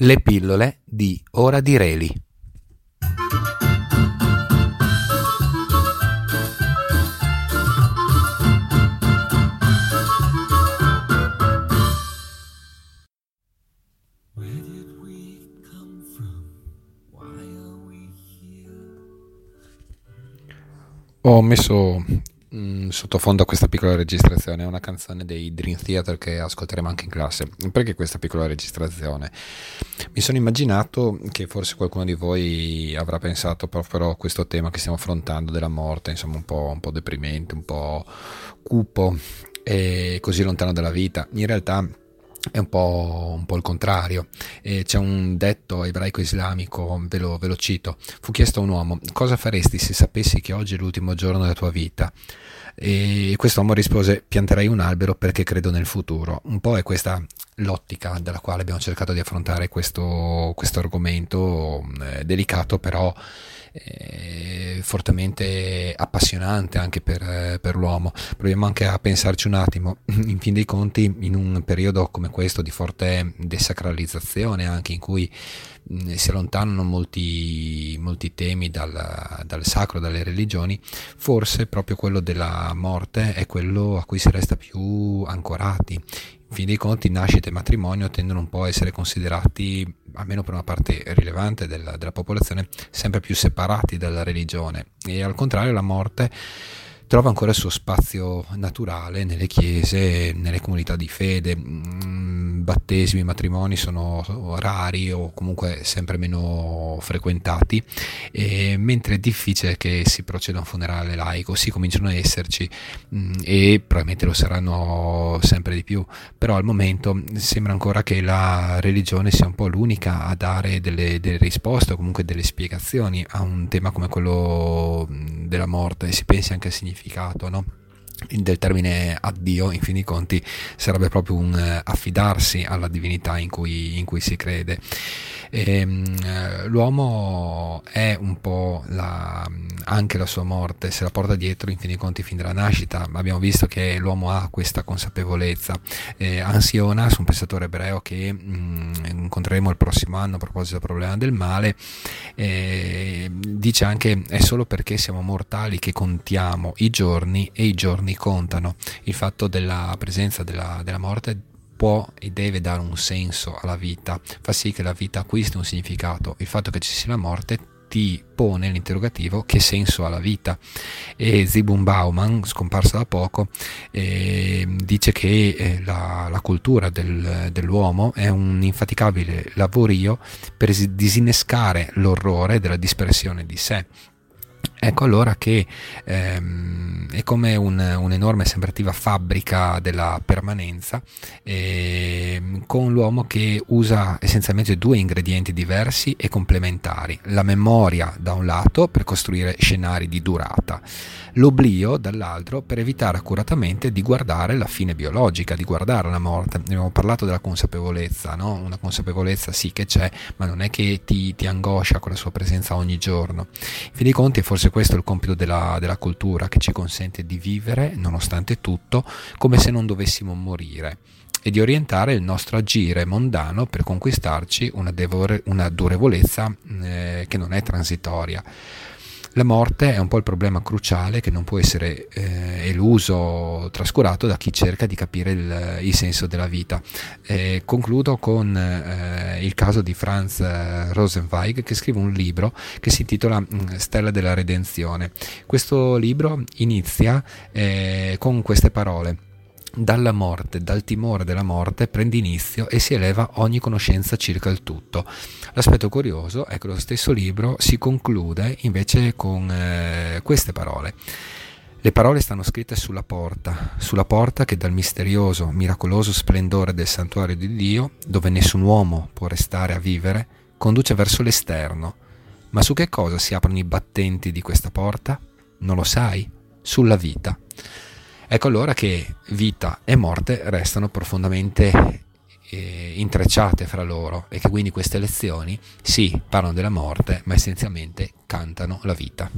Le pillole di Ora di Reli. Ho messo Mm, sottofondo a questa piccola registrazione è una canzone dei Dream Theater che ascolteremo anche in classe. Perché questa piccola registrazione? Mi sono immaginato che forse qualcuno di voi avrà pensato proprio a questo tema che stiamo affrontando della morte, insomma un po', un po deprimente, un po' cupo e così lontano dalla vita. In realtà è un po', un po', il contrario. E c'è un detto ebraico-islamico, ve lo, ve lo cito. Fu chiesto a un uomo: Cosa faresti se sapessi che oggi è l'ultimo giorno della tua vita? E quest'uomo rispose: Pianterei un albero perché credo nel futuro. Un po' è questa l'ottica dalla quale abbiamo cercato di affrontare questo, questo argomento eh, delicato, però eh, fortemente appassionante anche per, per, l'uomo. Proviamo anche a pensarci un attimo, in fin dei conti, in un periodo come questo di forte desacralizzazione, anche in cui mh, si allontanano molti, molti temi dal, dal, sacro, dalle religioni, forse proprio quello della morte è quello a cui si resta più ancorati fin dei conti nascita e matrimonio tendono un po' a essere considerati, almeno per una parte rilevante della, della popolazione, sempre più separati dalla religione e al contrario la morte trova ancora il suo spazio naturale nelle chiese, nelle comunità di fede. Battesimi, matrimoni sono rari o comunque sempre meno frequentati, e, mentre è difficile che si proceda a un funerale laico, sì cominciano a esserci mm, e probabilmente lo saranno sempre di più, però al momento sembra ancora che la religione sia un po' l'unica a dare delle, delle risposte o comunque delle spiegazioni a un tema come quello mm, della morte, si pensi anche al significato no? Del termine addio in fin dei conti sarebbe proprio un uh, affidarsi alla divinità in cui, in cui si crede. E, um, l'uomo è un po' la, anche la sua morte se la porta dietro in fin dei conti fin dalla nascita abbiamo visto che l'uomo ha questa consapevolezza. Eh, Ansionas un pensatore ebreo che um, incontreremo il prossimo anno a proposito del problema del male eh, dice anche è solo perché siamo mortali che contiamo i giorni e i giorni contano. Il fatto della presenza della, della morte può e deve dare un senso alla vita, fa sì che la vita acquisti un significato. Il fatto che ci sia la morte ti pone l'interrogativo che senso ha la vita? E Zibun Bauman scomparso da poco eh, dice che eh, la, la, cultura del, dell'uomo è un infaticabile lavorio per disinnescare l'orrore della dispersione di sé. Ecco allora che ehm, è come un, un'enorme sembrativa fabbrica della permanenza ehm, con l'uomo che usa essenzialmente due ingredienti diversi e complementari, la memoria da un lato per costruire scenari di durata, l'oblio dall'altro per evitare accuratamente di guardare la fine biologica, di guardare la morte. Abbiamo parlato della consapevolezza, no? una consapevolezza sì che c'è, ma non è che ti, ti angoscia con la sua presenza ogni giorno. In fin dei conti è forse questo il compito della, della cultura che ci consente di vivere, nonostante tutto, come se non dovessimo morire e di orientare il nostro agire mondano per conquistarci una, devore, una durevolezza eh, che non è transitoria. La morte è un po' il problema cruciale che non può essere eh, eluso, trascurato da chi cerca di capire il, il senso della vita. Eh, concludo con eh, il caso di Franz eh, Rosenweig che scrive un libro che si intitola mm, Stella della Redenzione. Questo libro inizia eh, con queste parole dalla morte, dal timore della morte prende inizio e si eleva ogni conoscenza circa il tutto. L'aspetto curioso è che lo stesso libro si conclude invece con eh, queste parole. Le parole stanno scritte sulla porta, sulla porta che dal misterioso, miracoloso splendore del santuario di Dio, dove nessun uomo può restare a vivere, conduce verso l'esterno. Ma su che cosa si aprono i battenti di questa porta? Non lo sai? Sulla vita. Ecco allora che vita e morte restano profondamente eh, intrecciate fra loro e che quindi queste lezioni sì parlano della morte ma essenzialmente cantano la vita.